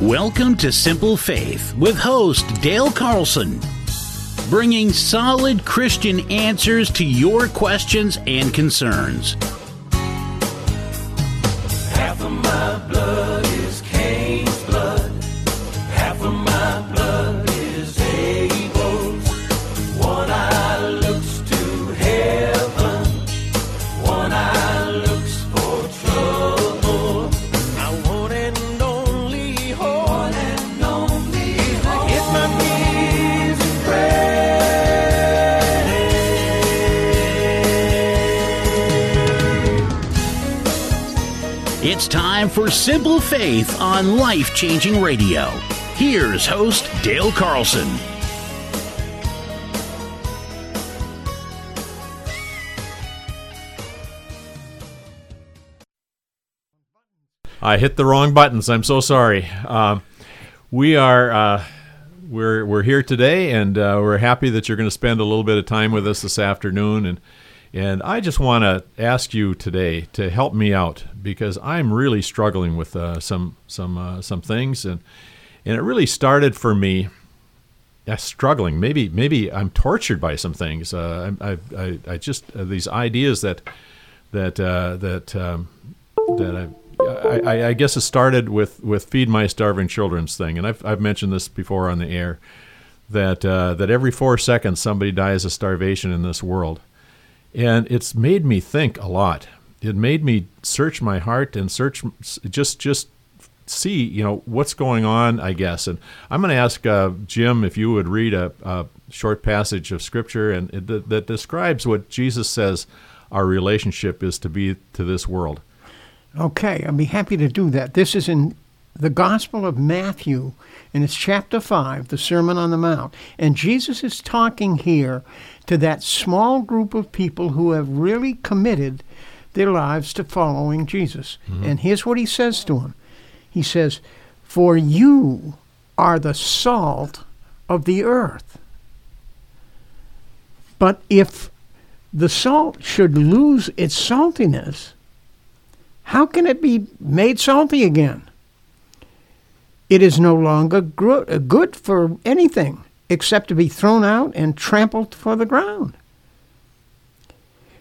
Welcome to Simple Faith with host Dale Carlson, bringing solid Christian answers to your questions and concerns. For Simple Faith on Life Changing Radio. Here's host Dale Carlson. I hit the wrong buttons. I'm so sorry. Um, we are uh, we're we're here today, and uh, we're happy that you're going to spend a little bit of time with us this afternoon. And and I just want to ask you today to help me out because I'm really struggling with uh, some some uh, some things, and and it really started for me. Uh, struggling, maybe maybe I'm tortured by some things. Uh, I, I I just uh, these ideas that that uh, that um, that I I, I, guess it started with, with feed my starving children's thing, and I've, I've mentioned this before on the air that uh, that every four seconds somebody dies of starvation in this world, and it's made me think a lot. It made me search my heart and search just just see you know what's going on. I guess, and I'm going to ask uh, Jim if you would read a, a short passage of scripture and that, that describes what Jesus says our relationship is to be to this world. Okay, I'll be happy to do that. This is in the Gospel of Matthew, and it's chapter 5, the Sermon on the Mount. And Jesus is talking here to that small group of people who have really committed their lives to following Jesus. Mm-hmm. And here's what he says to them He says, For you are the salt of the earth. But if the salt should lose its saltiness, how can it be made salty again? It is no longer good for anything except to be thrown out and trampled for the ground.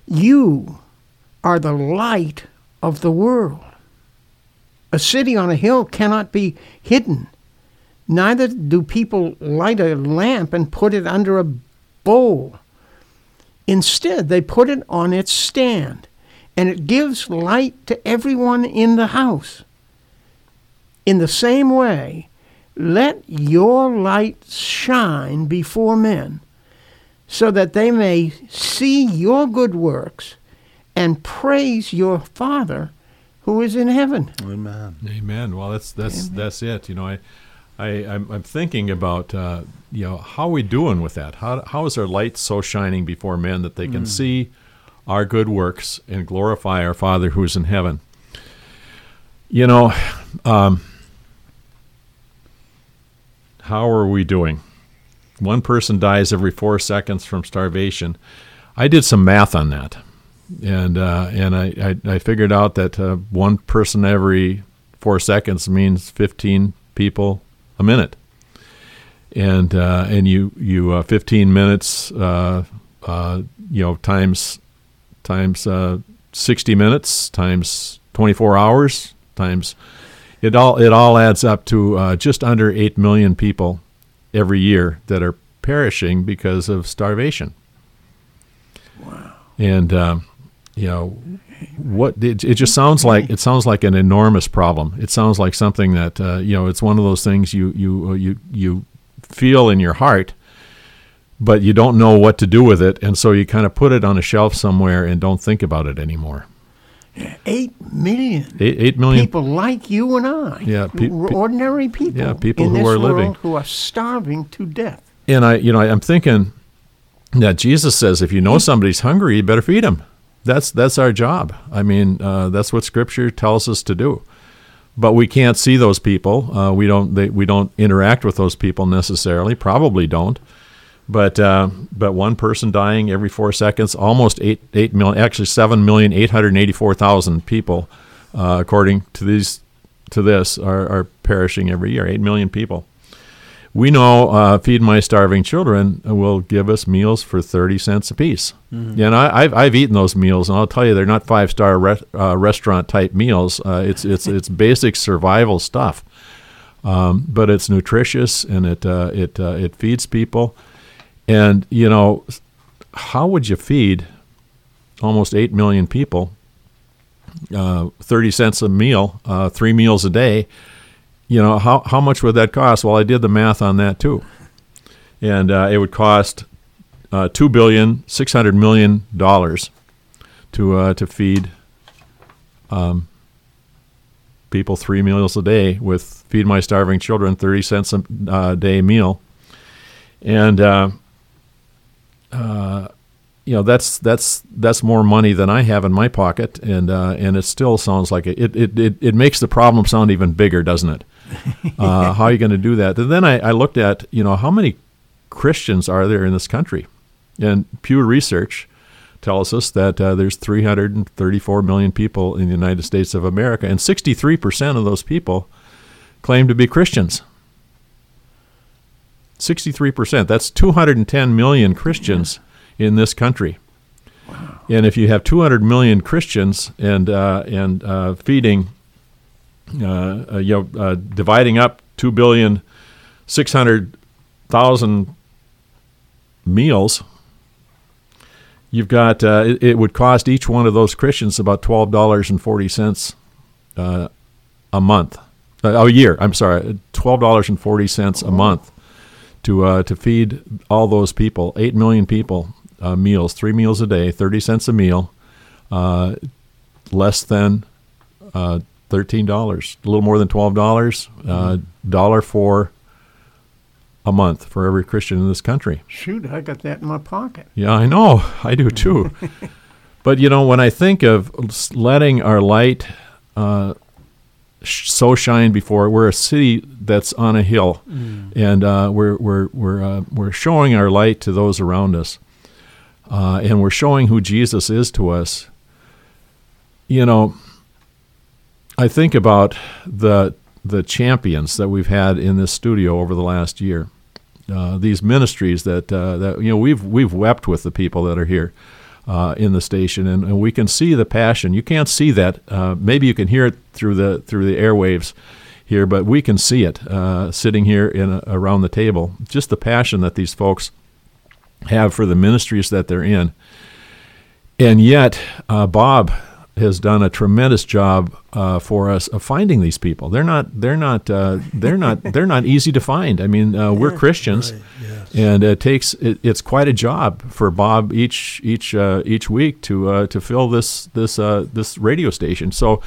You are the light of the world. A city on a hill cannot be hidden. Neither do people light a lamp and put it under a bowl. Instead, they put it on its stand and it gives light to everyone in the house. In the same way, let your light shine before men, so that they may see your good works and praise your Father who is in heaven. Amen. Amen. Well, that's that's Amen. that's it. You know, I, I I'm, I'm thinking about uh, you know how are we doing with that? How how is our light so shining before men that they can mm. see our good works and glorify our Father who is in heaven. You know, um, how are we doing? One person dies every four seconds from starvation. I did some math on that, and uh, and I, I, I, figured out that uh, one person every four seconds means 15 people a minute, and uh, and you you uh, 15 minutes uh, uh, you know times times uh, 60 minutes times 24 hours times it all it all adds up to uh, just under 8 million people every year that are perishing because of starvation. Wow. And um, you know what it, it, just sounds like it sounds like an enormous problem. It sounds like something that uh, you know it's one of those things you you uh, you you feel in your heart but you don't know what to do with it, and so you kind of put it on a shelf somewhere and don't think about it anymore. Eight million. Eight, eight million people like you and I. Yeah, pe- ordinary people. Yeah, people who are living who are starving to death. And I, you know, I'm thinking that Jesus says, if you know somebody's hungry, you better feed them. That's that's our job. I mean, uh, that's what Scripture tells us to do. But we can't see those people. Uh, we don't. They, we don't interact with those people necessarily. Probably don't. But uh, but one person dying every four seconds, almost eight eight million, actually seven million eight hundred eighty four thousand people, uh, according to these to this, are, are perishing every year, 8 million people. We know uh, Feed My Starving Children will give us meals for 30 cents apiece. Mm-hmm. And I, I've, I've eaten those meals, and I'll tell you, they're not five star re- uh, restaurant type meals. Uh, it's, it's, it's basic survival stuff. Um, but it's nutritious and it, uh, it, uh, it feeds people. And, you know, how would you feed almost 8 million people uh, 30 cents a meal, uh, three meals a day? you know how how much would that cost? Well, I did the math on that too, and uh, it would cost uh, two billion six hundred million dollars to uh, to feed um, people three meals a day with feed my starving children thirty cents a uh, day meal, and uh, you know that's that's that's more money than I have in my pocket, and uh, and it still sounds like it it, it it it makes the problem sound even bigger, doesn't it? Uh, how are you going to do that? And then I, I looked at you know how many Christians are there in this country, and Pew Research tells us that uh, there's 334 million people in the United States of America, and 63 percent of those people claim to be Christians. 63 percent. That's 210 million Christians in this country. And if you have 200 million Christians and uh, and uh, feeding, uh, uh, you know, uh, dividing up two billion six hundred thousand meals, you've got uh, it, it would cost each one of those Christians about twelve dollars and forty cents uh, a month, uh, a year. I'm sorry, twelve dollars and forty cents a month to uh, to feed all those people, eight million people, uh, meals, three meals a day, thirty cents a meal, uh, less than uh, thirteen dollars, a little more than twelve dollars, uh, dollar for a month for every Christian in this country. Shoot, I got that in my pocket. Yeah, I know. I do too. but you know, when I think of letting our light uh, so shine before, we're a city that's on a hill, and uh, we're we're we're uh, we're showing our light to those around us, uh, and we're showing who Jesus is to us. You know, I think about the the champions that we've had in this studio over the last year. Uh, these ministries that uh, that you know we've we've wept with the people that are here uh, in the station, and, and we can see the passion. You can't see that. Uh, maybe you can hear it through the through the airwaves here, but we can see it uh, sitting here in around the table. Just the passion that these folks have for the ministries that they're in, and yet uh, Bob has done a tremendous job uh, for us of finding these people. They're not they're not uh, they're not they're not easy to find. I mean, uh, we're Christians, and it takes it, it's quite a job for Bob each each uh, each week to uh, to fill this this uh, this radio station. So,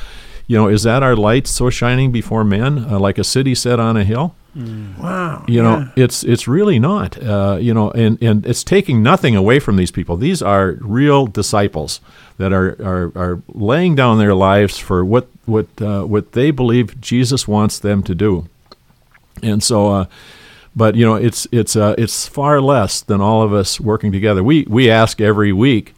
you know, is that our light so shining before men, uh, like a city set on a hill? Wow. you know yeah. it's it's really not uh, you know and and it's taking nothing away from these people these are real disciples that are are, are laying down their lives for what what uh, what they believe Jesus wants them to do and so uh, but you know it's it's uh, it's far less than all of us working together we we ask every week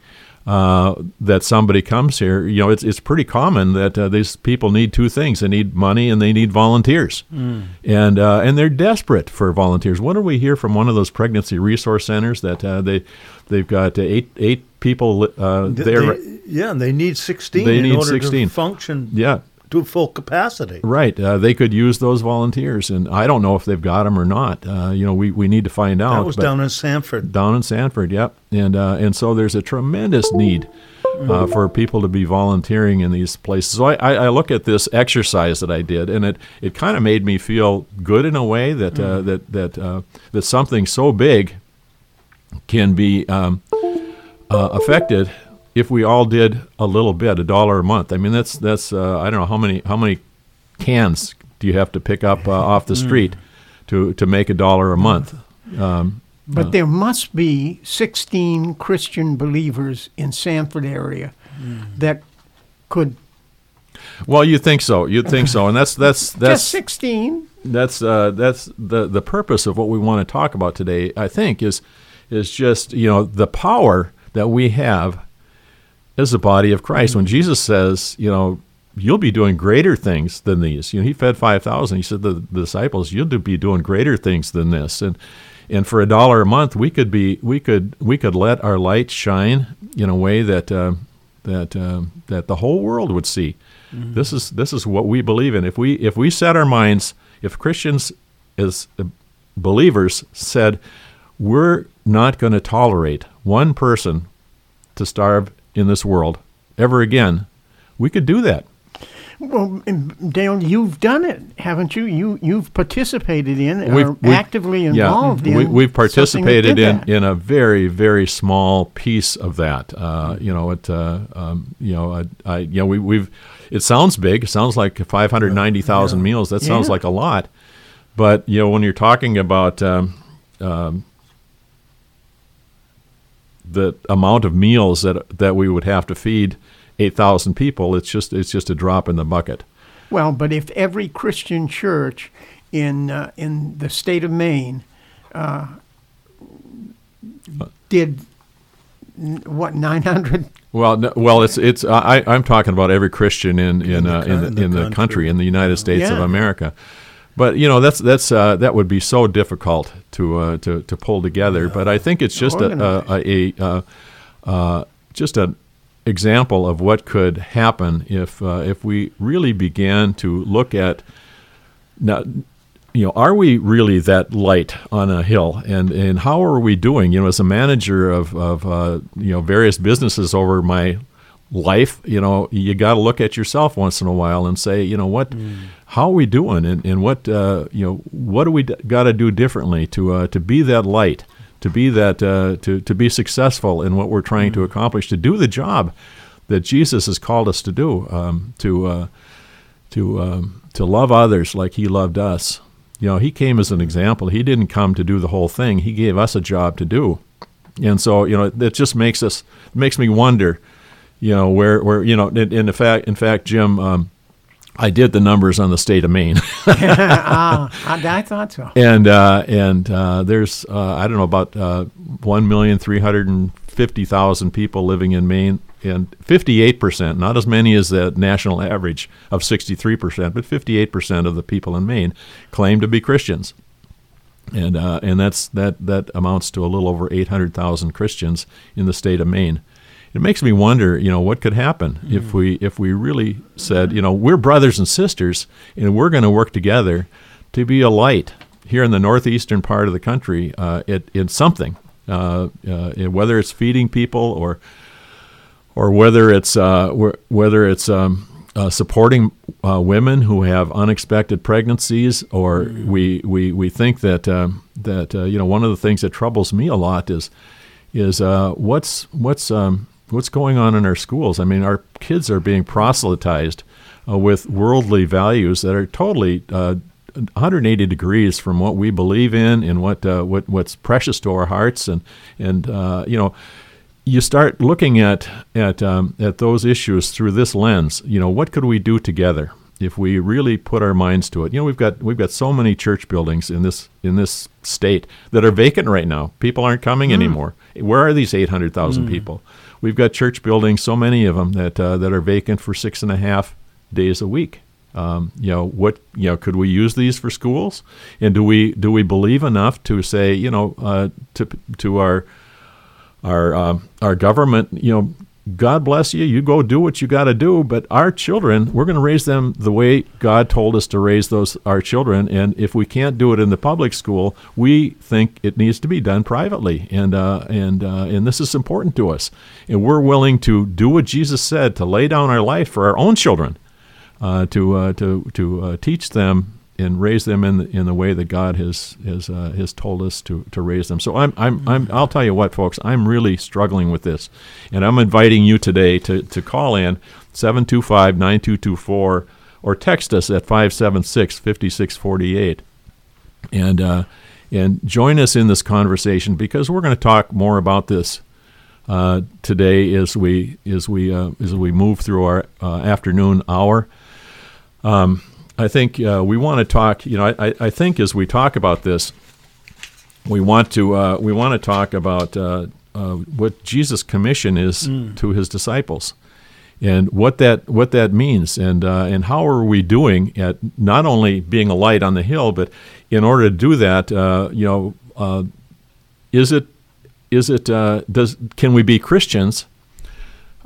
uh, that somebody comes here, you know, it's it's pretty common that uh, these people need two things: they need money and they need volunteers, and uh, and they're desperate for volunteers. What do we hear from one of those pregnancy resource centers that uh, they they've got eight eight people uh, there? they- yeah, and they need 16 They in need order 16. to function yeah, to full capacity. right. Uh, they could use those volunteers, and I don't know if they've got them or not. Uh, you know, we, we need to find out. That was down in Sanford. down in Sanford. Yep, and uh, and so there's a tremendous need uh, for people to be volunteering in these places. So I, I, I look at this exercise that I did, and it, it kind of made me feel good in a way that uh, that that uh, that something so big can be um, uh, affected if we all did a little bit, a dollar a month. I mean, that's that's uh, I don't know how many how many cans do you have to pick up uh, off the street to to make a dollar a month. Um, But there must be 16 Christian believers in Sanford area that could Well, you think so. You'd think so, and that's that's just that's 16. that's uh, that's the the purpose of what we want to talk about today. I think is is just you know the power that we have as the body of Christ. When Jesus says, you know, you'll be doing greater things than these. You know, he fed five thousand. He said to the disciples, you'll be doing greater things than this. And and for a dollar a month, we could be we could we could let our light shine in a way that uh, that uh, that the whole world would see. This is this is what we believe in. If we if we set our minds, if Christians as uh, believers said, we're not going to tolerate one person to starve in this world ever again, we could do that. Well, Dale, you've done it, haven't you? You you've participated in We've- or we've- actively involved yeah, we, in. we've something that participated in, that. in a very very small piece of that. Uh, you know, it uh, um, you know I, I you know we, we've it sounds big. It sounds like five hundred ninety thousand meals. That sounds Yeah. like a lot, but you know when you're talking about um, um, the amount of meals that that we would have to feed eight thousand people, it's just it's just a drop in the bucket. Well, but if every Christian church in uh, in the state of Maine uh, did what nine hundred Well, no, well, it's it's. I, I'm talking about every Christian in in the uh, coun- in, the, in the in the country. country in the United States of America. But you know that's that's uh, that would be so difficult to uh, to to pull together. But I think it's just a a, a, a uh, uh, just an example of what could happen if uh, if we really began to look at now you know are we really that light on a hill? And and how are we doing? You know as a manager of of uh, you know various businesses over my life you know you got to look at yourself once in a while and say you know what how are we doing and, and what uh, you know what do we got to do differently to uh, to be that light to be that uh, to to be successful in what we're trying to accomplish to do the job that Jesus has called us to do um, to uh, to um, to love others like he loved us. You know, he came as an example. He didn't come to do the whole thing. He gave us a job to do, and so you know that just makes us makes me wonder. You know where where you know in, in fact in fact Jim. Um, I did the numbers on the state of Maine, I, I thought so. and uh, and uh, there's uh, I don't know about uh, one million three hundred and fifty thousand people living in Maine, and fifty eight percent, not as many as the national average of sixty three percent, but fifty eight percent of the people in Maine claim to be Christians, and uh, and that's that that amounts to a little over eight hundred thousand Christians in the state of Maine. It makes me wonder, you know, what could happen if we if we really said, you know, we're brothers and sisters, and we're going to work together to be a light here in the northeastern part of the country uh, it, in something, uh, uh, whether it's feeding people or or whether it's uh, whether it's um, uh, supporting uh, women who have unexpected pregnancies, or we, we, we think that um, that uh, you know one of the things that troubles me a lot is is uh, what's what's um, what's going on in our schools. I mean, our kids are being proselytized uh, with worldly values that are totally uh, 180 degrees from what we believe in and what uh, what what's precious to our hearts, and and uh, you know. You start looking at at um, at those issues through this lens. You know, what could we do together if we really put our minds to it? You know, we've got we've got so many church buildings in this in this state that are vacant right now. People aren't coming anymore. Where are these 800,000 people? We've got church buildings, so many of them that uh, that are vacant for six and a half days a week. Um, you know what? You know, could we use these for schools? And do we do we believe enough to say, you know, uh, to to our our um, our government, you know, God bless you. You go do what you got to do. But our children, we're going to raise them the way God told us to raise those our children. And if we can't do it in the public school, we think it needs to be done privately. And uh, and uh, and this is important to us. And we're willing to do what Jesus said to lay down our life for our own children, uh, to uh, to to uh, teach them and raise them in the, in the way that God has has uh, has told us to, to raise them. So I'm I'm I'm I'll tell you what, folks, I'm really struggling with this, and I'm inviting you today to to call in 725-9224 or text us at 576-5648 and uh, and join us in this conversation because we're going to talk more about this uh, today as we as we uh, as we move through our uh, afternoon hour. Um, I think uh, we want to talk. You know, I, I think as we talk about this, we want to uh, we want to talk about uh, uh, what Jesus' commission is to his disciples, and what that what that means, and uh, and how are we doing at not only being a light on the hill, but in order to do that, uh, you know, uh, is it is it uh, does can we be Christians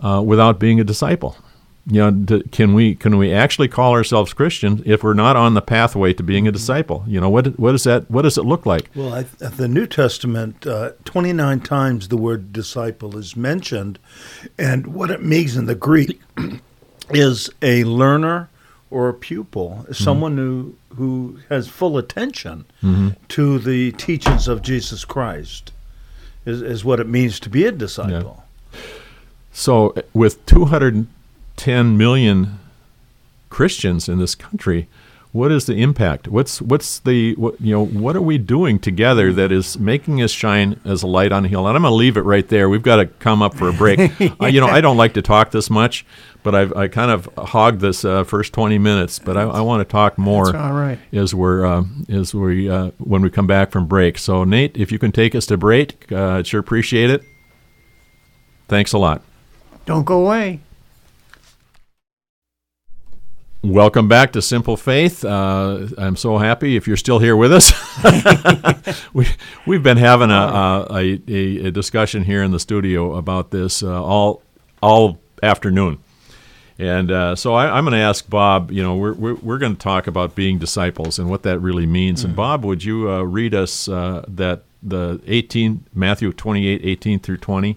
uh, without being a disciple? you know, can we can we actually call ourselves Christian if we're not on the pathway to being a disciple? You know, what what is that? What does it look like? Well, I, the New Testament, uh, twenty nine times the word disciple is mentioned, and what it means in the Greek is a learner or a pupil, mm-hmm. someone mm-hmm. who who has full attention mm-hmm. to the teachings of Jesus Christ, is, is what it means to be a disciple. Yeah. So, with 200 10 million Christians in this country, what is the impact? What's what's the what, you know what are we doing together that is making us shine as a light on a hill? And I'm going to leave it right there. We've got to come up for a break. yeah. uh, you know, I don't like to talk this much, but I've I kind of hogged this uh, first 20 minutes. But I, I want to talk more. That's all right. As we're uh, as we uh, when we come back from break. So Nate, if you can take us to break, uh, I'd sure appreciate it. Thanks a lot. Don't go away. Welcome back to Simple Faith. Uh, I'm so happy if you're still here with us. we, we've been having a, a, a, a discussion here in the studio about this uh, all all afternoon. And uh, so I, I'm going to ask Bob, you know, we're, we're, we're going to talk about being disciples and what that really means. And Bob, would you uh, read us uh, that the 18, Matthew 28, 18 through 20?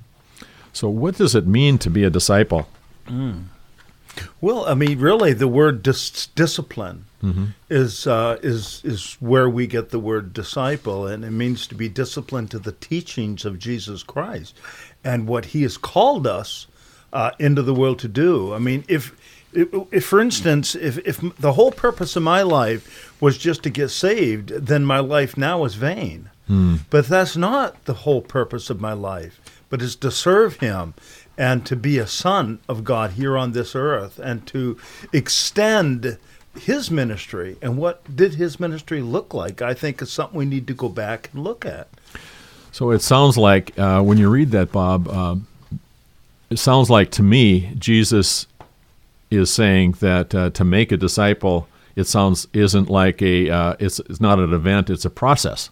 So, what does it mean to be a disciple? Well, I mean, really, the word dis- discipline is uh, is is where we get the word disciple, and it means to be disciplined to the teachings of Jesus Christ and what He has called us uh, into the world to do. I mean, if, if, if for instance, if if the whole purpose of my life was just to get saved, then my life now is vain. But that's not the whole purpose of my life, but is to serve Him and to be a son of God here on this earth and to extend His ministry. And what did His ministry look like? I think is something we need to go back and look at. So it sounds like uh, when you read that, Bob, uh, it sounds like to me Jesus is saying that uh, to make a disciple, it sounds isn't like a uh, it's it's not an event; it's a process.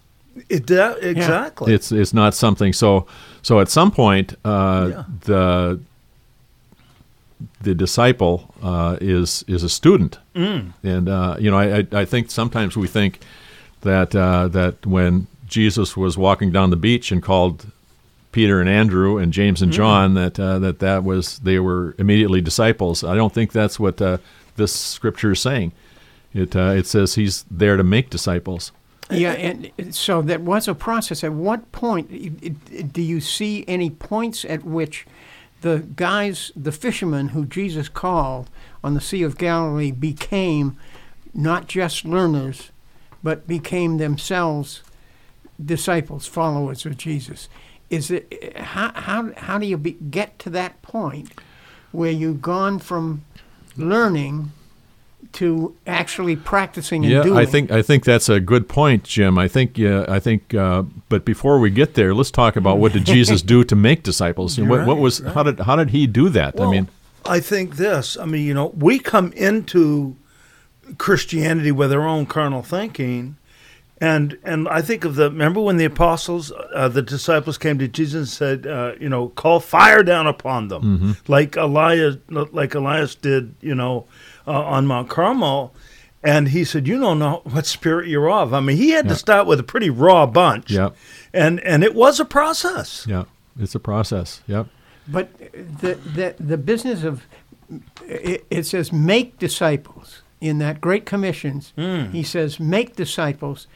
It da- exactly. It's it's not something. So so at some point, uh, Yeah. the the disciple uh, is is a student, Mm. and uh, you know I, I think sometimes we think that uh, that when Jesus was walking down the beach and called Peter and Andrew and James Mm. and John that uh, that that was they were immediately disciples. I don't think that's what uh, this scripture is saying. It uh, it says he's there to make disciples. Yeah, and so that was a process. At what point do you see any points at which the guys, the fishermen who Jesus called on the Sea of Galilee, became not just learners, but became themselves disciples, followers of Jesus? Is it how how how do you be, get to that point where you've gone from learning to actually practicing and Yeah, doing? I think I think that's a good point, Jim. I think yeah, I think. Uh, but before we get there, let's talk about what did Jesus do to make disciples? And what, what Right, was how did how did he do that? I mean, I think this. I mean, you know, we come into Christianity with our own carnal thinking, and and I think of the. Remember when the apostles, uh, the disciples came to Jesus and said, uh, you know, call fire down upon them, like Elias, like Elias did, you know, uh, on Mount Carmel. And he said, "You don't know what spirit you're of." I mean, he had to start with a pretty raw bunch, Yeah. and and it was a process. yeah, it's a process. Yep. But the the the business of it, it says make disciples in that Great Commissions. He says make disciples,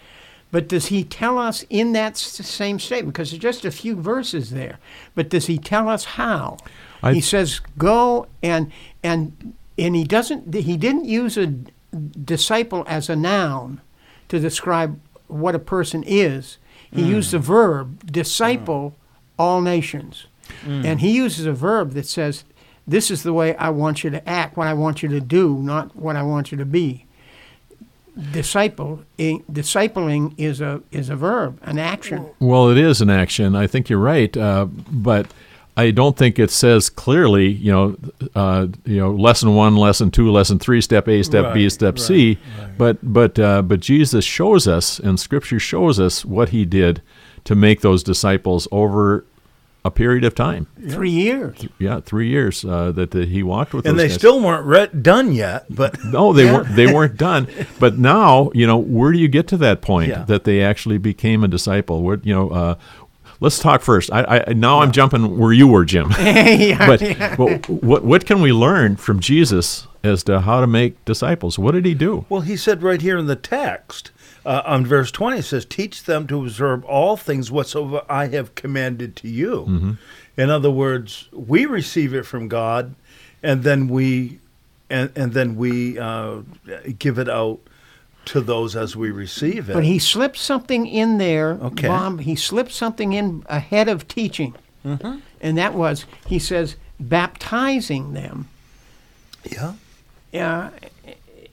but does he tell us in that same statement? Because there's just a few verses there. But does he tell us how? I- he says go and and and he doesn't he didn't use a disciple as a noun to describe what a person is. He used the verb disciple all nations. And he uses a verb that says, This is the way I want you to act, what I want you to do, not what I want you to be. Disciple, eh, discipling is a is a verb, an action. Well, it is an action. I think you're right, uh, but I don't think it says clearly. You know, uh, you know, lesson one, lesson two, lesson three, step A, step B, step right, C. But but uh, but Jesus shows us, and Scripture shows us what He did to make those disciples over a period of time. Three years. Yeah, three years uh, that, that He walked with. Them. And those they guys. still weren't re- done yet, but No, they Yeah. weren't. They weren't done. But now, you know, where do you get to that point Yeah. that they actually became a disciple? Where, you know, uh, let's talk first. I, I now I'm jumping where you were, Jim. yeah, but, but what what can we learn from Jesus as to how to make disciples? What did he do? Well, he said right here in the text, uh, on verse 20, it says, Teach them to observe all things whatsoever I have commanded to you. In other words, we receive it from God, and then we. And, and then we uh, give it out to those as we receive it. But he slipped something in there, Okay. Bob. He slipped something in ahead of teaching. And that was, he says, baptizing them. yeah. Uh,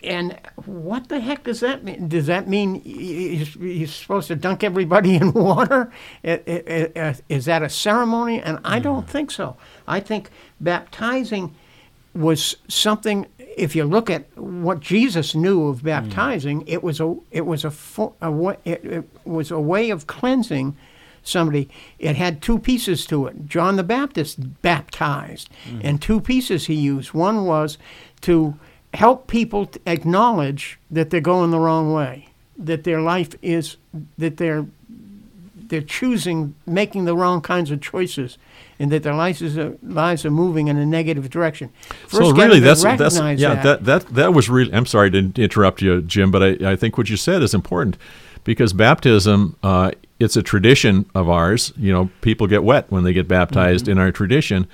and what the heck does that mean? Does that mean he's, he's supposed to dunk everybody in water? I- Is that a ceremony? And I don't think so. I think baptizing was something. If you look at what Jesus knew of hmm. baptizing, it was a it was a, a way, it, it was a way of cleansing somebody. It had two pieces to it. John the Baptist baptized, hmm. and two pieces he used. One was to help people to acknowledge that they're going the wrong way, that their life is that they're they're choosing making the wrong kinds of choices, and that their lives are, lives are moving in a negative direction. so First, get really, that's that's yeah. That. that that was really. I'm sorry to interrupt you, Jim, but I, I think what you said is important because baptism. Uh, it's a tradition of ours. You know, people get wet when they get baptized Mm-hmm. in our tradition.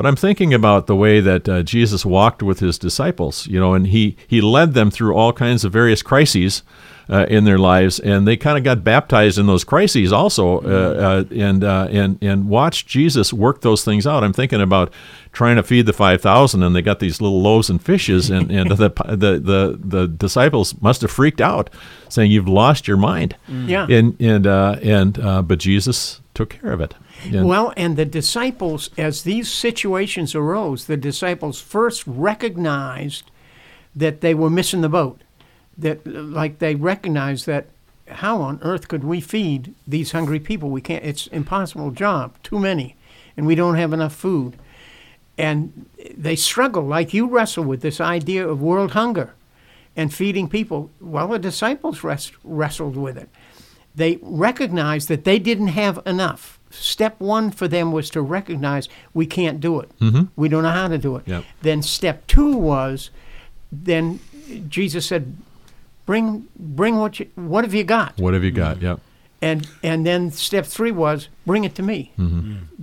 But I'm thinking about the way that uh, Jesus walked with his disciples, you know, and he, he led them through all kinds of various crises uh, in their lives, and they kind of got baptized in those crises also, uh, uh, and uh, and and watched Jesus work those things out. I'm thinking about trying to feed the five thousand, and they got these little loaves and fishes, and, and the, the the the disciples must have freaked out, saying, "You've lost your mind." Yeah. and and uh, and uh, but Jesus took care of it. And- Well, and the disciples, as these situations arose, the disciples first recognized that they were missing the boat. That, like, they recognized that how on earth could we feed these hungry people? We can't. It's impossible job. Too many, and we don't have enough food. And they struggle, like you wrestle with this idea of world hunger and feeding people. Well, the disciples rest, wrestled with it they recognized that they didn't have enough. Step one for them was to recognize we can't do it. We don't know how to do it. Yep. Then step two was, then Jesus said, "Bring, bring what you, what have you got?" what have you got? Yep. And and then step three was, "Bring it to me."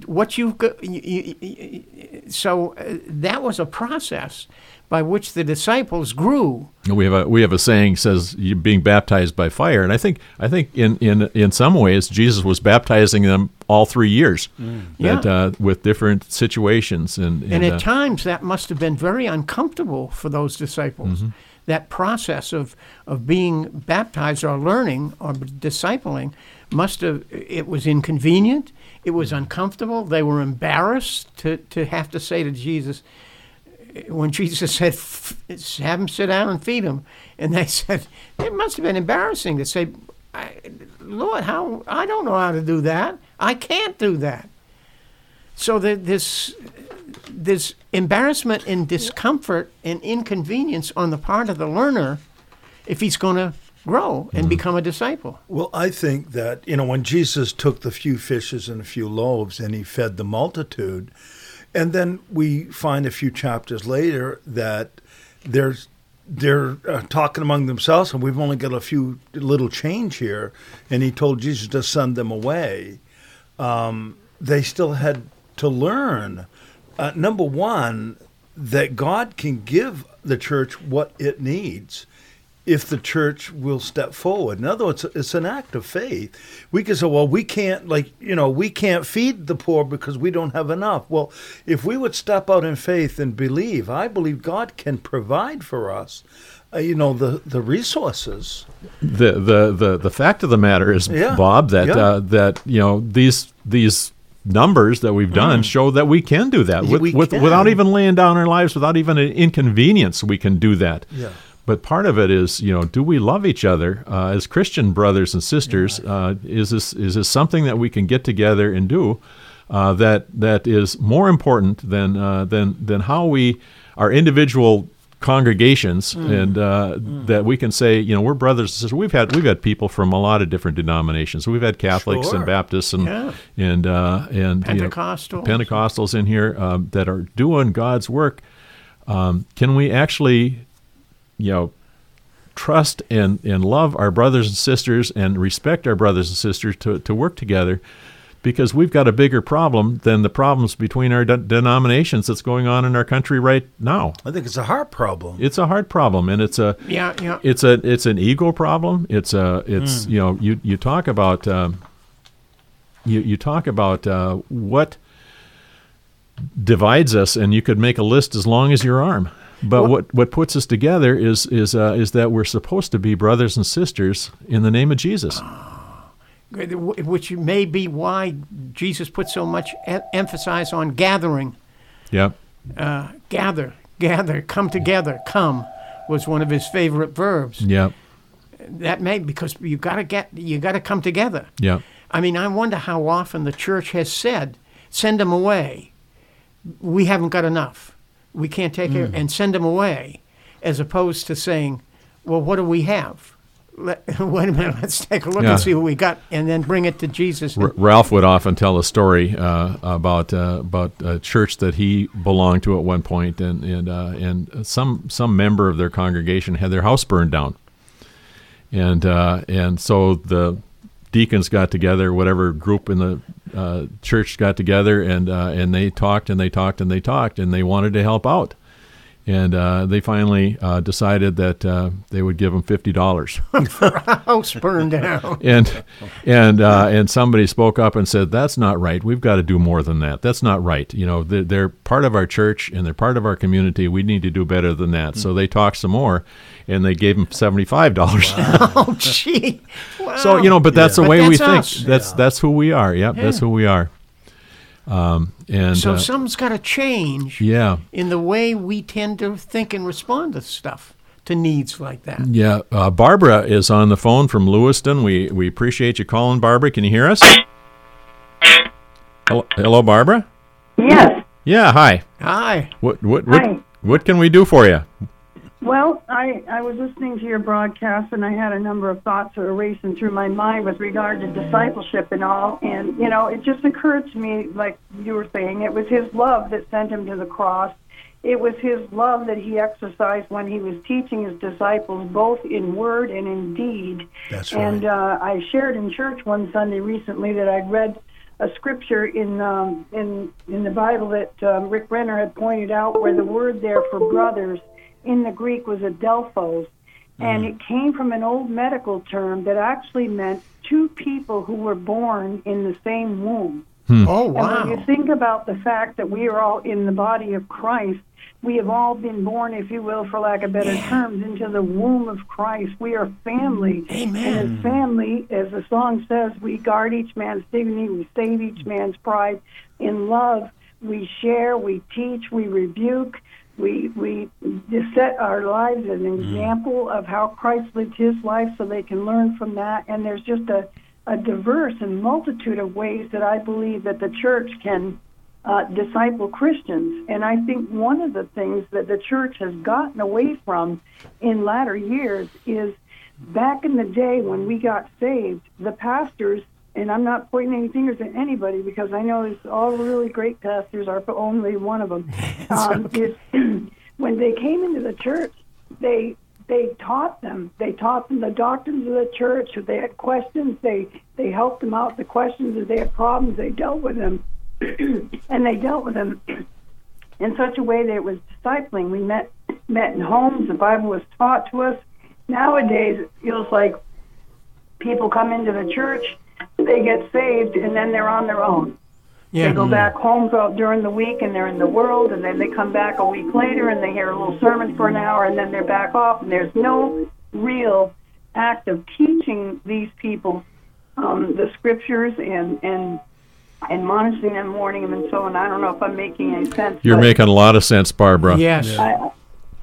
What you've got. You, you, you- so uh, that was a process by which the disciples grew. We have a we have a saying says you being baptized by fire, and I think I think in in in some ways Jesus was baptizing them all three years, that Yeah. uh, with different situations and and, And at uh, times that must have been very uncomfortable for those disciples. Mm-hmm. That process of, of being baptized or learning or discipling must have, it was inconvenient, it was Mm-hmm. uncomfortable. They were embarrassed to, to have to say to Jesus, when Jesus said, have him sit down and feed him, and they said, it must have been embarrassing to say, I, Lord, how, I don't know how to do that. I can't do that. So that this there's embarrassment and discomfort and inconvenience on the part of the learner if he's going to grow and become a disciple. Well, I think that, you know, when Jesus took the few fishes and a few loaves and he fed the multitude, and then we find a few chapters later that there's they're uh, talking among themselves, and we've only got a few little change here. And he told Jesus to send them away. Um, they still had to learn. Uh, number one, that God can give the church what it needs if the church will step forward. In other words, it's an act of faith. We can say, well, we can't, like, you know, we can't feed the poor because we don't have enough. Well, if we would step out in faith and believe, I believe God can provide for us. Uh, you know the the resources. The the the the fact of the matter is, Yeah. Bob, that Yeah. uh, that you know these these numbers that we've done show that we can do that with, with, without even laying down our lives, without even an inconvenience. We can do that. Yeah. But part of it is, you know, do we love each other uh, as Christian brothers and sisters? Uh, is this is this something that we can get together and do uh, that that is more important than uh, than than how we our individual congregations and uh, that we can say, you know, we're brothers and sisters. We've had we've had people from a lot of different denominations. We've had Catholics Sure. and Baptists and Yeah. and uh, and you know, Pentecostals. Pentecostals in here um, that are doing God's work. Um, can we actually, you know, trust and, and love our brothers and sisters and respect our brothers and sisters to, to work together? Because we've got a bigger problem than the problems between our de- denominations that's going on in our country right now. I think it's a heart problem. It's a hard problem, and it's a Yeah, yeah. it's a it's an ego problem. It's a it's you know you you talk about um, you you talk about uh, what divides us, and you could make a list as long as your arm. But what what puts us together is is uh, is that we're supposed to be brothers and sisters in the name of Jesus. Which may be why Jesus put so much e- emphasis on gathering. Yep. Uh, gather, gather, come together, come was one of his favorite verbs. Yep. That may because you got to get you got to come together. Yep. I mean, I wonder how often the church has said, "Send them away. We haven't got enough. We can't take it and send them away, as opposed to saying, "Well, what do we have? Let, wait a minute. Let's take a look Yeah. and see what we got, and then bring it to Jesus." R- Ralph would often tell a story uh, about uh, about a church that he belonged to at one point, and and uh, and some some member of their congregation had their house burned down, and uh, and so the deacons got together, whatever group in the uh, church got together, and uh, and they talked and they talked and they talked, and they wanted to help out. And uh, they finally uh, decided that uh, they would give them fifty dollars. house burned down. and and uh, and somebody spoke up and said that's not right we've got to do more than that that's not right you know they're, they're part of our church and they're part of our community we need to do better than that so they talked some more and they gave him $75 oh, gee. Wow. so you know but that's the But way we that's think us. that's that's who we are yep that's who we are um, and So uh, something's got to change yeah in the way we tend to think and respond to stuff, to needs like that. yeah uh, barbara is on the phone from lewiston we we appreciate you calling barbara can you hear us hello, hello barbara Yes. yeah hi Hi. What what what, Hi. what can we do for you? Well, I, I was listening to your broadcast and I had a number of thoughts that were racing through my mind with regard to discipleship and all. And, you know, it just occurred to me, like you were saying, it was his love that sent him to the cross. It was his love that he exercised when he was teaching his disciples, both in word and in deed. That's And right. uh, I shared in church one Sunday recently that I'd read a scripture in um, in in the Bible that um, Rick Renner had pointed out, where the word there for brothers in the Greek was adelphos, and mm. it came from an old medical term that actually meant two people who were born in the same womb. Hmm. Oh, wow. And when you think about the fact that we are all in the body of Christ, we have all been born, if you will, for lack of better terms, into the womb of Christ. We are family. Amen. And as family, as the song says, we guard each man's dignity, we save each man's pride. In love, we share, we teach, we rebuke. We we just set our lives as an example of how Christ lived his life so they can learn from that. And there's just a, a diverse and multitude of ways that I believe that the church can uh, disciple Christians. And I think one of the things that the church has gotten away from in latter years is back in the day when we got saved, the pastors, and I'm not pointing any fingers at anybody because I know it's all really great pastors are only one of them. Um, is when they came into the church, they they taught them. They taught them the doctrines of the church. If they had questions, they they helped them out the questions. If they had problems, they dealt with them, and they dealt with them in such a way that it was discipling. We met met in homes. The Bible was taught to us. Nowadays, it feels like people come into the church, they get saved, and then they're on their own. Yeah. They go back home go- during the week and they're in the world, and then they come back a week later and they hear a little sermon for an hour, and then they're back off, and there's no real act of teaching these people um, the scriptures and and and admonishing them, warning them, and so on. I don't know if I'm making any sense. You're making a lot of sense, Barbara. Yes. I,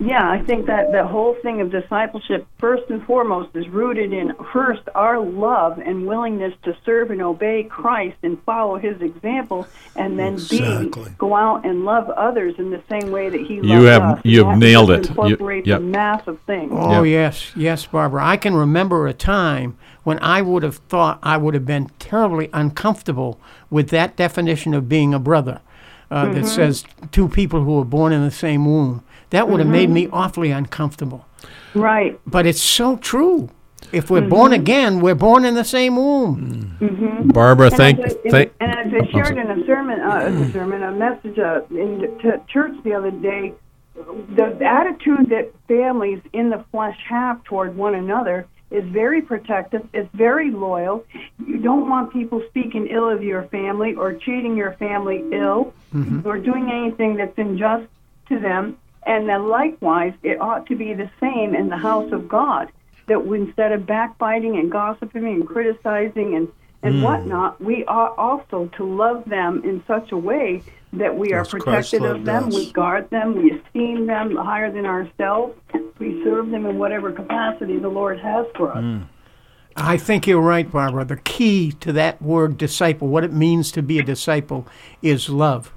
yeah, I think that the whole thing of discipleship, first and foremost, is rooted in first our love and willingness to serve and obey Christ and follow His example, and then Exactly. B, go out and love others in the same way that He You have- us. you And have nailed just it. You- Incorporates yep. a massive thing. Oh Yep. yes, yes, Barbara. I can remember a time when I would have thought I would have been terribly uncomfortable with that definition of being a brother, uh, that says two people who are born in the same womb. That would have made me awfully uncomfortable. Right. But it's so true. If we're born again, we're born in the same womb. Barbara, thank, and as I, thank. and as I shared in a sermon, uh, a sermon, a message uh, in the to church the other day, the attitude that families in the flesh have toward one another is very protective. It's very loyal. You don't want people speaking ill of your family or treating your family ill or doing anything that's unjust to them. And then likewise, it ought to be the same in the house of God. That we, instead of backbiting and gossiping and criticizing and and hmm. whatnot, we ought also to love them in such a way that we are As protected of them, us. we guard them, we esteem them higher than ourselves, we serve them in whatever capacity the Lord has for us. Hmm. I think you're right, Barbara. The key to that word disciple, what it means to be a disciple, is love.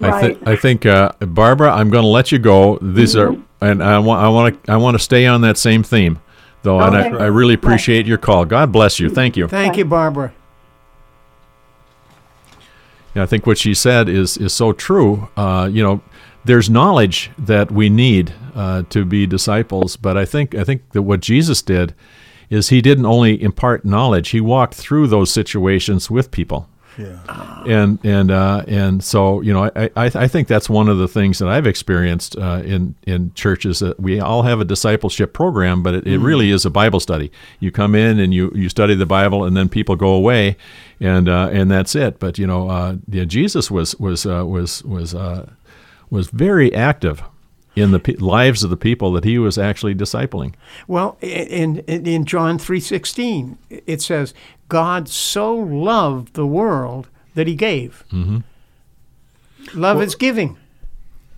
I, th- I think, uh, Barbara, I'm going to let you go. These are, and I want, I want to, I want to stay on that same theme, though, and I, Okay. I really appreciate your call. God bless you. Thank you. Thank you, Barbara. Yeah, I think what she said is is so true. Uh, you know, there's knowledge that we need uh, to be disciples, but I think I think that what Jesus did is he didn't only impart knowledge; he walked through those situations with people. Yeah. and and uh, and so you know I, I I think that's one of the things that I've experienced uh, in in churches that we all have a discipleship program, but it, it really is a Bible study. You come in and you you study the Bible, and then people go away, and uh, and that's it. But you know, uh, yeah, Jesus was was uh, was was uh, was very active in the pe- lives of the people that he was actually discipling. Well, in in, in John three sixteen, it says, "God so loved the world that He gave." Mm-hmm. Love is giving.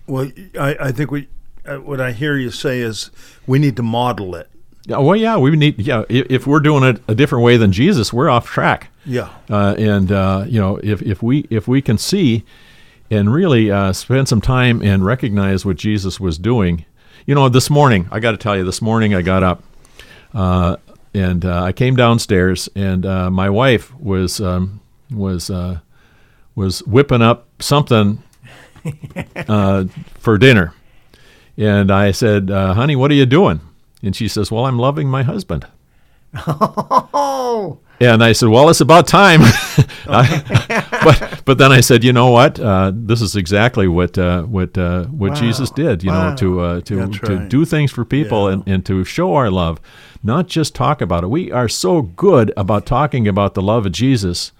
Well, I, I think we, uh, what I hear you say is we need to model it. Yeah, well, yeah, we need. Yeah, if, if we're doing it a different way than Jesus, we're off track. Yeah. uh, and uh, you know if, if we if we can see and really uh, spend some time and recognize what Jesus was doing, you know, this morning I got to tell you, this morning I got up uh, and uh, I came downstairs and uh, my wife was um, was uh, was whipping up something uh, for dinner, and I said, uh, "Honey, what are you doing?" And she says, "Well, I'm loving my husband." Oh, And I said, "Well, it's about time." but but then I said, "You know what? Uh, this is exactly what uh, what uh, what Wow. Jesus did. You Wow. know, to uh, to That's to right. do things for people Yeah. and, and to show our love, not just talk about it. We are so good about talking about the love of Jesus,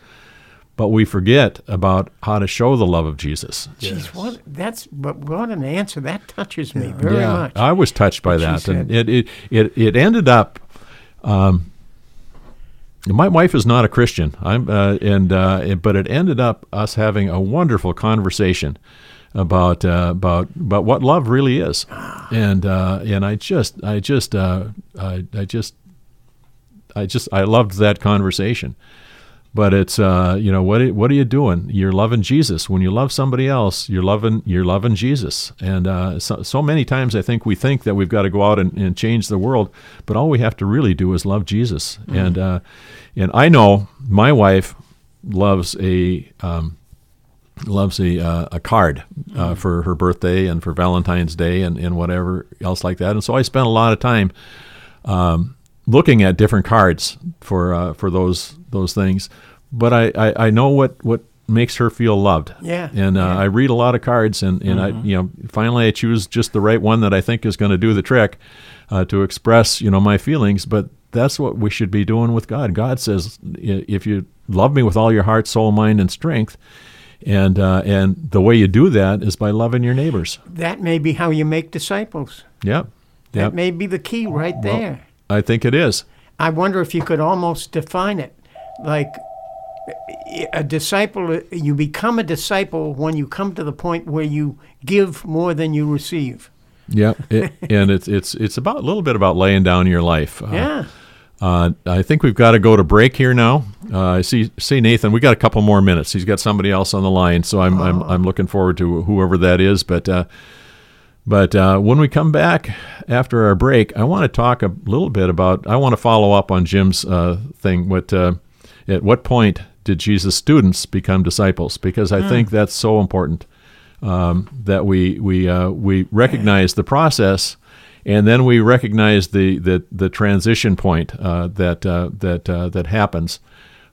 but we forget about how to show the love of Jesus. geez, what? That's but what an answer. That touches me very yeah, much. I was touched by What that, and it, it it it ended up. Um, my wife is not a Christian. I'm, uh, and uh, but it ended up us having a wonderful conversation about uh, about about what love really is, and uh, and I just I just uh, I, I just I just I loved that conversation. But it's uh, you know what are- what are you doing? You're loving Jesus. When you love somebody else, you're loving you're loving Jesus. And uh, so, so many times I think we think that we've got to go out and, and change the world, but all we have to really do is love Jesus. And uh, and I know my wife loves a um, loves a uh, a card uh, for her birthday and for Valentine's Day and, and whatever else like that. And so I spent a lot of time um, looking at different cards for uh, for those those things. But I, I, I know what, what makes her feel loved. Yeah, And uh, yeah. I read a lot of cards, and, and I, you know, finally I choose just the right one that I think is going to do the trick uh, to express, you know, my feelings. But that's what we should be doing with God. God says, if you love me with all your heart, soul, mind, and strength, and uh, and the way you do that is by loving your neighbors. That may be how you make disciples. Yep. That may be the key right there. I think it is. I wonder if you could almost define it like a disciple, you become a disciple when you come to the point where you give more than you receive. Yeah, it, and it's it's it's about a little bit about laying down your life. Uh, Yeah. Uh, I think we've got to go to break here now. Uh, I see see Nathan. We got a couple more minutes. He's got somebody else on the line, so I'm I'm, I'm looking forward to whoever that is. But uh, but uh, when we come back after our break, I want to talk a little bit about. I want to follow up on Jim's uh, thing. What uh, at what point did Jesus' students become disciples? Because I think that's so important um, that we we uh, we recognize the process, and then we recognize the the, the transition point uh, that uh, that uh, that happens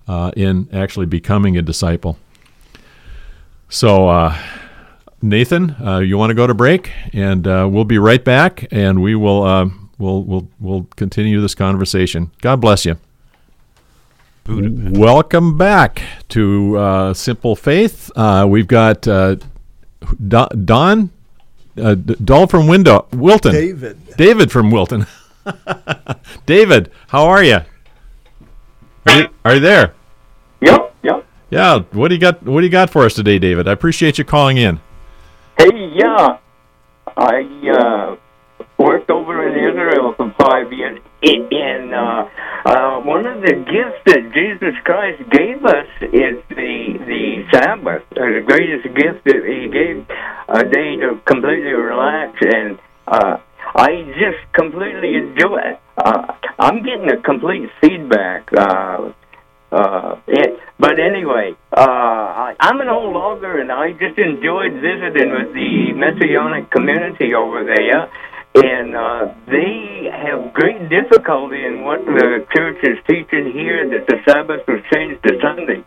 uh, in actually becoming a disciple. So. Nathan, uh, you want to go to break, and uh, we'll be right back, and we will uh, we'll we'll we'll continue this conversation. God bless you. Welcome back to uh, Simple Faith. Uh, we've got uh, Don, Don uh, D- Dahl from Window Wilton. David. David from Wilton. David, how are you? Are you, are you there? Yep, yep. Yeah. What do you got? What do you got for us today, David? I appreciate you calling in. Hey, yeah. I uh, worked over in Israel for five years. And uh, uh, one of the gifts that Jesus Christ gave us is the the Sabbath, uh, the greatest gift that He gave a day to completely relax. And uh, I just completely enjoy it. Uh, I'm getting a complete feedback. Uh, Uh, it, but anyway, uh, I, I'm an old logger, and I just enjoyed visiting with the Messianic community over there. And uh, they have great difficulty in what the church is teaching here that the Sabbath was changed to Sunday.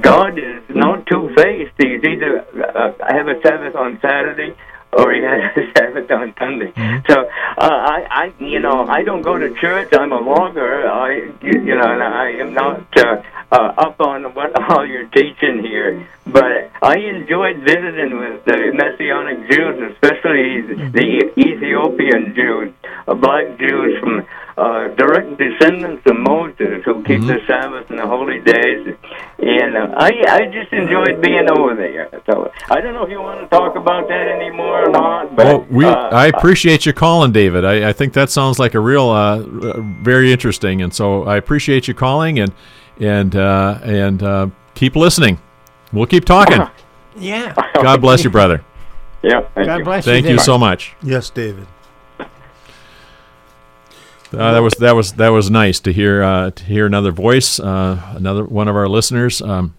God is not two faced. He's either uh, have a Sabbath on Saturday or he has a Sabbath on Sunday. So uh, I, I, you know, I don't go to church. I'm a logger. I, you you know, and I am not uh, uh, up on what all you're teaching here. But I enjoyed visiting with the Messianic Jews, especially the Ethiopian Jews, uh, black Jews from uh, direct descendants of Moses who keep the Sabbath and the holy days. And uh, I, I just enjoyed being over there. So I don't know if you want to talk about that anymore or not. But Well, we uh, I appreciate you calling, David. I, I think that sounds like a real, uh, uh, very interesting, and so I appreciate you calling and and uh, and uh, keep listening. We'll keep talking. Yeah. God bless you, brother. yeah. Thank God you. bless Thank you. you David. so much. Yes, David. Uh, that was that was that was nice to hear uh, to hear another voice, uh, another one of our listeners. Um,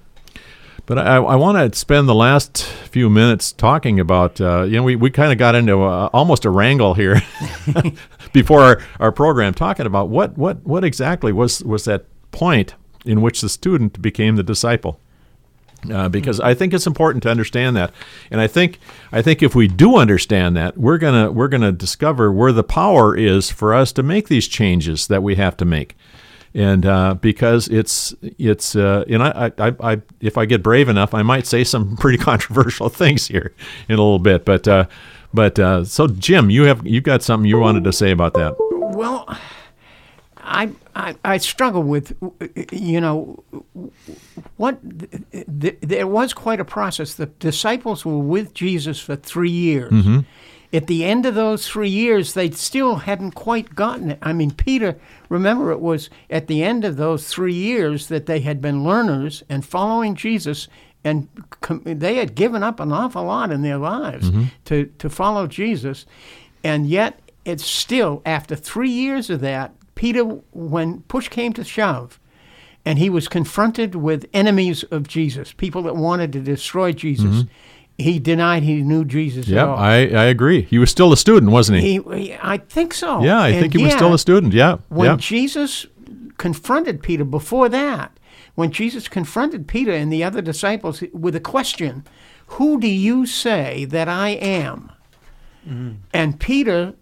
but I, I want to spend the last few minutes talking about uh, you know we, we kind of got into a, almost a wrangle here before our, our program talking about what, what what exactly was was that point in which the student became the disciple uh, because I think it's important to understand that, and I think I think if we do understand that, we're gonna we're gonna discover where the power is for us to make these changes that we have to make, and uh, because it's it's uh, and I, I, I if I get brave enough, I might say some pretty controversial things here in a little bit, but uh, but uh, so Jim, you have you got something you wanted to say about that? Well, I, I I struggle with, you know, what th- there was quite a process. The disciples were with Jesus for three years. Mm-hmm. At the end of those three years, they still hadn't quite gotten it. I mean, Peter, remember, it was at the end of those three years that they had been learners and following Jesus, and com- they had given up an awful lot in their lives mm-hmm. to, to follow Jesus. And yet, it's still, after three years of that, Peter, when push came to shove, and he was confronted with enemies of Jesus, people that wanted to destroy Jesus, mm-hmm. he denied he knew Jesus Yeah, at all. I, I agree. He was still a student, wasn't he? He, he- I think so. yeah, I And think he was still a student. Yeah, When yeah. Jesus confronted Peter before that, when Jesus confronted Peter and the other disciples with a question, Who do you say that I am? Mm-hmm. And Peter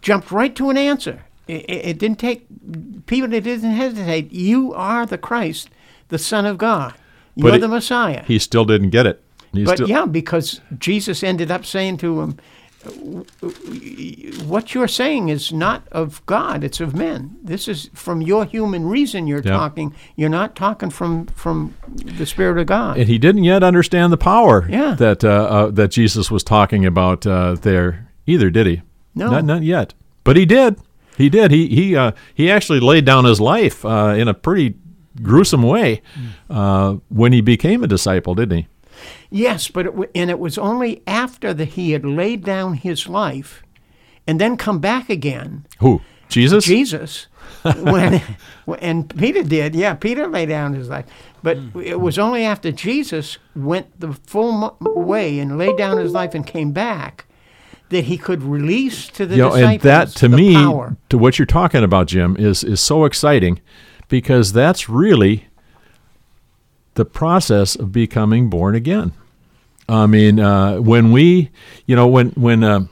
jumped right to an answer. It, it didn't take, Peter didn't hesitate. You are the Christ, the Son of God. You're it- the Messiah. He still didn't get it. He But still, yeah, because Jesus ended up saying to him, "What you're saying is not of God; it's of men. This is from your human reason. You're Yeah. talking. You're not talking from from the Spirit of God." and he didn't yet understand the power Yeah. that uh, uh, that Jesus was talking about uh, there either, did he? No. not not yet. But he did. He did. He he uh, he actually laid down his life uh, in a pretty gruesome way uh, when he became a disciple, didn't he? Yes, but it, wa- and it was only after that he had laid down his life, and then come back again. Who? Jesus? Jesus, when and Peter did, yeah, Peter laid down his life, but it was only after Jesus went the full way and laid down his life and came back that he could release to the you know, disciples and that to the me, power. to what you're talking about, Jim, is is so exciting because that's really the process of becoming born again. I mean, uh, when we, you know, when when uh,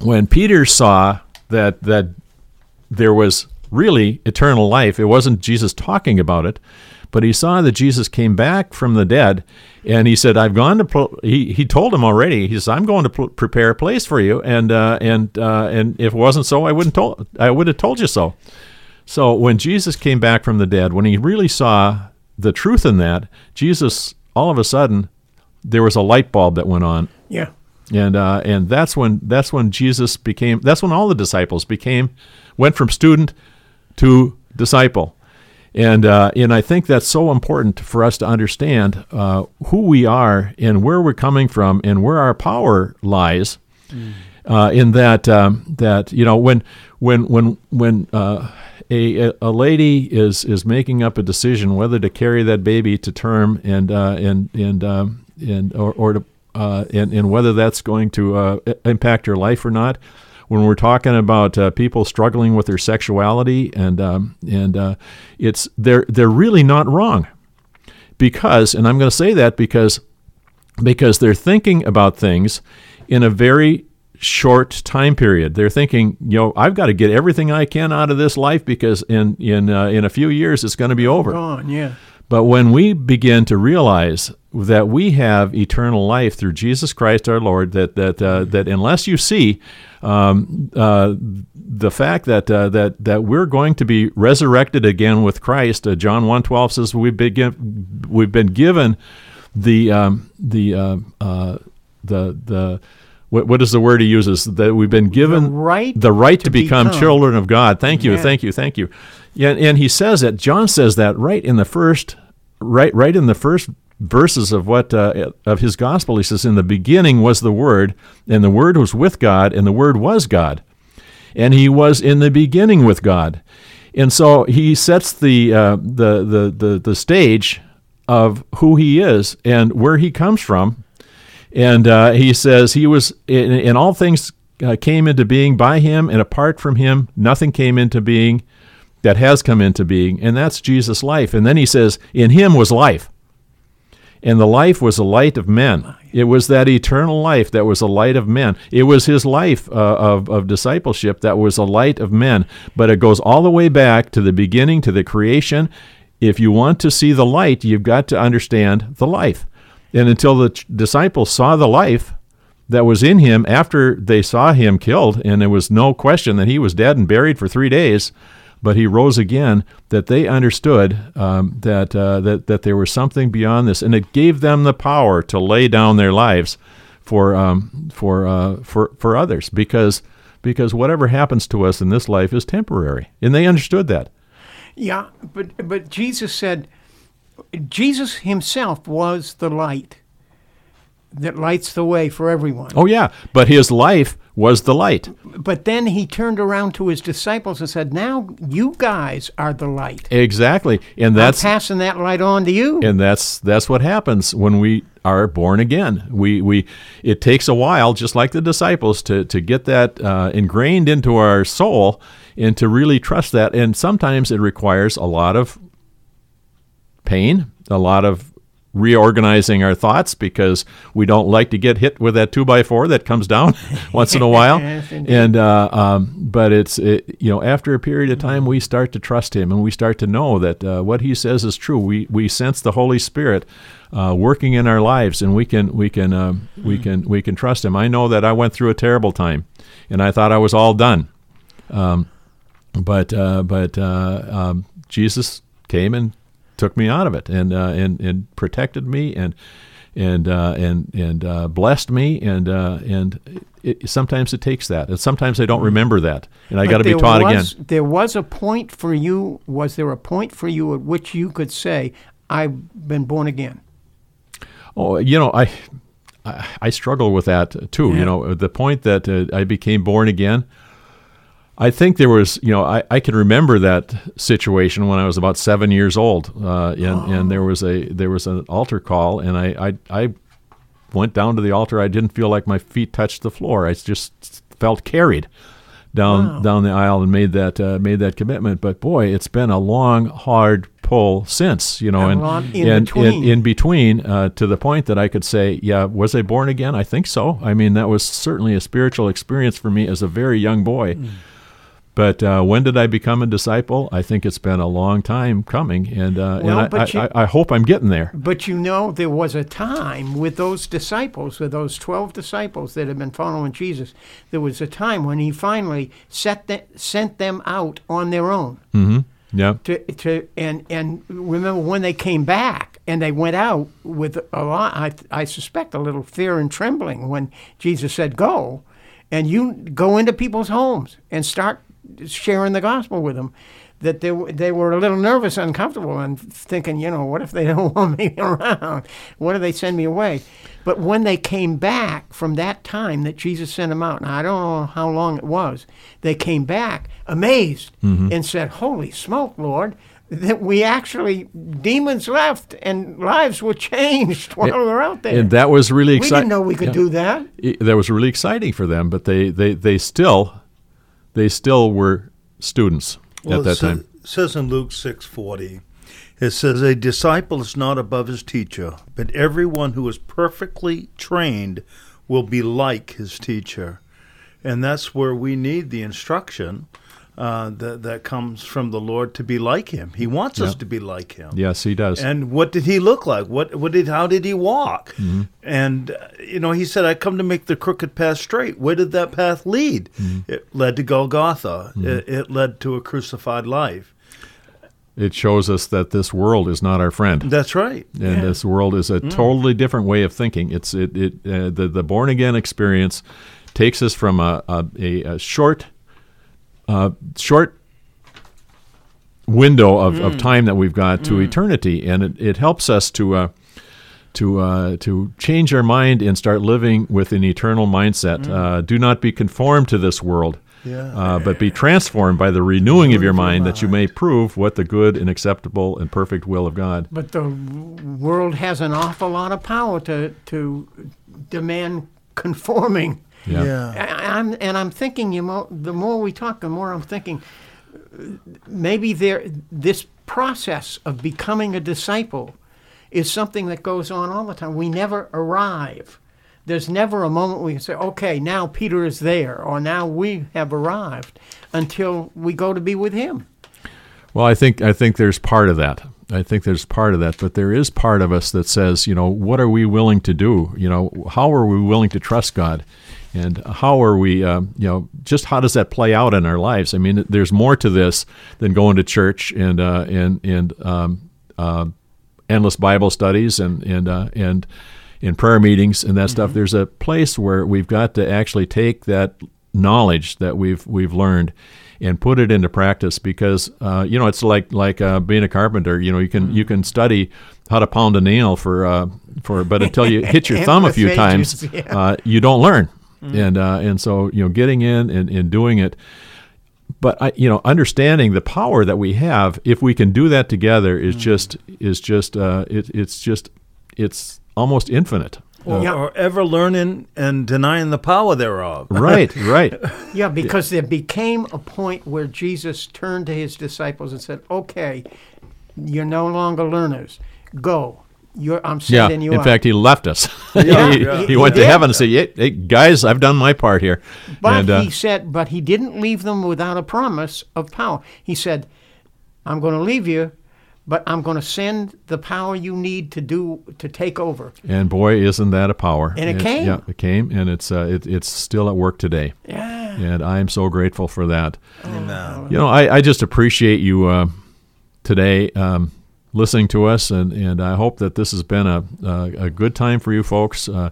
when Peter saw that that there was really eternal life, it wasn't Jesus talking about it, but he saw that Jesus came back from the dead, and he said, "I've gone to." He he told him already. He says, "I'm going to pl- prepare a place for you," and uh, and uh, and if it wasn't so, I wouldn't told I would have told you so. So when Jesus came back from the dead, when he really saw the truth in that, Jesus all of a sudden there was a light bulb that went on, Yeah, and uh, and that's when that's when Jesus became that's when all the disciples became went from student to disciple, and uh, and I think that's so important for us to understand uh, who we are and where we're coming from and where our power lies. Uh, in that um, that you know when when when when uh, a a lady is is making up a decision whether to carry that baby to term and uh, and and um, and or, or to uh, and and whether that's going to uh, impact her life or not. When we're talking about uh, people struggling with their sexuality and um, and uh, it's they're they're really not wrong because and I'm going to say that because because they're thinking about things in a very short time period. They're thinking, you know, I've got to get everything I can out of this life because in in uh, in a few years it's going to be over. gone. Yeah, But when we begin to realize that we have eternal life through Jesus Christ our Lord, that that uh, that unless you see um, uh, the fact that uh, that that we're going to be resurrected again with Christ, uh, John one twelve says we've been giv- we've been given the um, the uh, uh, the the what, what is the word he uses that we've been given The right the right to, to become, become. children of God. Thank you, Yeah. thank you, thank you. Yeah, and he says that John says that right in the first right right in the first verses of what uh, of his gospel. He says, "In the beginning was the Word, and the Word was with God, and the Word was God, and He was in the beginning with God." And so he sets the uh, the, the the the stage of who he is and where he comes from and uh, he says he was, and and all things uh, came into being by him, and apart from him, nothing came into being that has come into being, and that's Jesus' life. And then he says, in him was life, and the life was the light of men. It was that eternal life that was the light of men. It was his life uh, of, of discipleship that was the light of men. But it goes all the way back to the beginning, to the creation. If you want to see the light, you've got to understand the life. And until the disciples saw the life that was in him after they saw him killed, and there was no question that he was dead and buried for three days, but he rose again, that they understood um, that, uh, that, that there was something beyond this. And it gave them the power to lay down their lives for, um, for, uh, for, for others because, because whatever happens to us in this life is temporary. And they understood that. yeah. But but Jesus said, Jesus Himself was the light that lights the way for everyone. Oh, yeah. But his life was the light. But then he turned around to his disciples and said, "Now you guys are the light. Exactly. And That's that's passing that light on to you." and that's that's what happens when we are born again. We we it takes a while, just like the disciples, to to get that uh, ingrained into our soul and to really trust that. And sometimes it requires a lot of pain, a lot of reorganizing our thoughts because we don't like to get hit with that two by four that comes down once in a while. Yes, and uh, um, but it's it, you know after a period of time we start to trust him and we start to know that uh, what he says is true. We we sense the Holy Spirit uh, working in our lives and we can we can um, we can we can trust him. I know that I went through a terrible time and I thought I was all done. Um, but uh, but uh, um, Jesus came and took me out of it and uh, and and protected me and and uh, and and uh, blessed me and uh, and it, sometimes it takes that and sometimes I don't remember that and I got to be taught again. There was a point for you. Was there a point for you at which you could say, "I've been born again"? Oh, you know, I I, I struggle with that too. Yeah. You know, the point that uh, I became born again. I think there was, you know, I, I can remember that situation when I was about seven years old, uh, and and there was a there was an altar call, and I, I I went down to the altar. I didn't feel like my feet touched the floor. I just felt carried down Wow. down the aisle and made that uh, made that commitment. But boy, it's been a long, hard pull since, you know, A and in and between. in, in between uh, to the point that I could say, yeah, was I born again? I think so. I mean, that was certainly a spiritual experience for me as a very young boy. Hmm. But uh, when did I become a disciple? I think it's been a long time coming, and uh, Well, and I, but you- I, I hope I'm getting there. But you know, there was a time with those disciples, with those 12 disciples that had been following Jesus, there was a time when he finally set the, sent them out on their own. Yeah, To, to, and, and remember when they came back and they went out with a lot, I, I suspect, a little fear and trembling when Jesus said, Go, and you go into people's homes and start sharing the gospel with them. That they, they were a little nervous, uncomfortable, and thinking, you know, what if they don't want me around? What if they send me away? But when they came back from that time that Jesus sent them out, now I don't know how long it was, they came back amazed mm-hmm. and said, Holy smoke, Lord, that we actually, demons left and lives were changed while we were out there. and that was really exciting. we didn't know we could do that. That was really exciting for them, but they, they, they still they still were students Well, at that sa- time. says in Luke six forty, it says, "A disciple is not above his teacher, but everyone who is perfectly trained will be like his teacher." And that's where we need the instruction uh, that that comes from the Lord to be like Him. He wants us to be like Him. Yes, he does. And what did he look like? What what did how did he walk? Mm-hmm. And uh, you know, he said, "I come to make the crooked path straight." Where did that path lead? Mm-hmm. It led to Golgotha. It, it led to a crucified life. it shows us that this world is not our friend. That's right. and this world is a totally different way of thinking. It's it, it uh, the the born again experience takes us from a, a, a short uh, short window of, of time that we've got to eternity, and it, it helps us to. Uh, to uh, to change our mind and start living with an eternal mindset. Uh, do not be conformed to this world, Yeah. uh, but be transformed by the renewing of your mind, that you may prove what the good and acceptable and perfect will of God. But the world has an awful lot of power to, to demand conforming. Yeah. I, I'm and I'm thinking you know, the more we talk, the more I'm thinking maybe there this process of becoming a disciple is something that goes on all the time. We never arrive. There's never a moment we can say, "Okay, now Peter is there," or "Now we have arrived," until we go to be with him. Well, I think I think there's part of that. I think there's part of that, but there is part of us that says, you know, what are we willing to do? You know, how are we willing to trust God, and how are we, uh, you know, just how does that play out in our lives? I mean, there's more to this than going to church and uh, and and um, uh, endless Bible studies and and uh, and in prayer meetings and that stuff. There's a place where we've got to actually take that knowledge that we've we've learned and put it into practice because uh, you know it's like like uh, being a carpenter. You know you can you can study how to pound a nail for uh, for but until you hit your thumb a few times, uh, you don't learn. And uh, and so you know getting in and, and doing it but I, you know, understanding the power that we have, if we can do that together, is just is just uh, it, it's just it's almost infinite. Or, Yeah. or ever learning and denying the power thereof. Right, right. Yeah, because there became a point where Jesus turned to his disciples and said, "Okay, You're no longer learners. Go. You're, I'm Yeah. you In out. fact, he left us. Yeah, he, yeah. he He went to heaven and said, hey, hey, guys, I've done my part here. But and, uh, he said, but he didn't leave them without a promise of power. He said, I'm going to leave you, but I'm going to send the power you need to do to take over. And boy, isn't that a power! And it It's- came. Yeah, it came, and it's uh, it, it's still at work today. Yeah. And I am so grateful for that. Amen. You know, I, I just appreciate you uh, today um, listening to us, and, and I hope that this has been a a, a good time for you folks. Uh,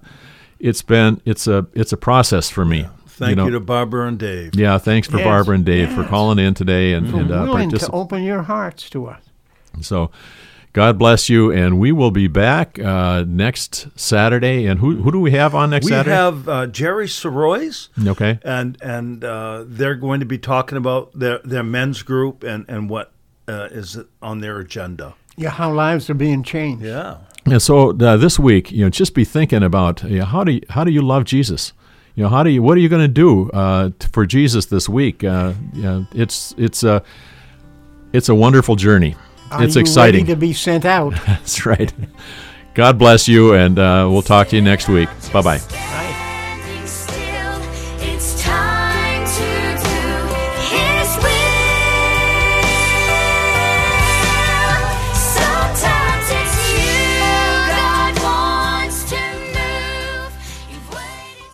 it's been it's a it's a process for me. Thank you, know, to Barbara and Dave. yeah, thanks for Yes, Barbara and Dave for calling in today and, For and uh, willing to open your hearts to us. So, God bless you, and we will be back uh, next Saturday. And who who do we have on next We Saturday? We have uh, Jerry Sorois, okay. and and uh, they're going to be talking about their their men's group and and what uh, is on their agenda. Yeah, how lives are being changed. Yeah. And so uh, this week, you know, just be thinking about you know, how do you, how do you love Jesus? You know, how do you what are you going to do uh, for Jesus this week? Uh, you know, it's it's a it's a wonderful journey. Are it's you exciting. ready to be sent out? That's right. God bless you, and uh, we'll talk to you next week. Bye bye.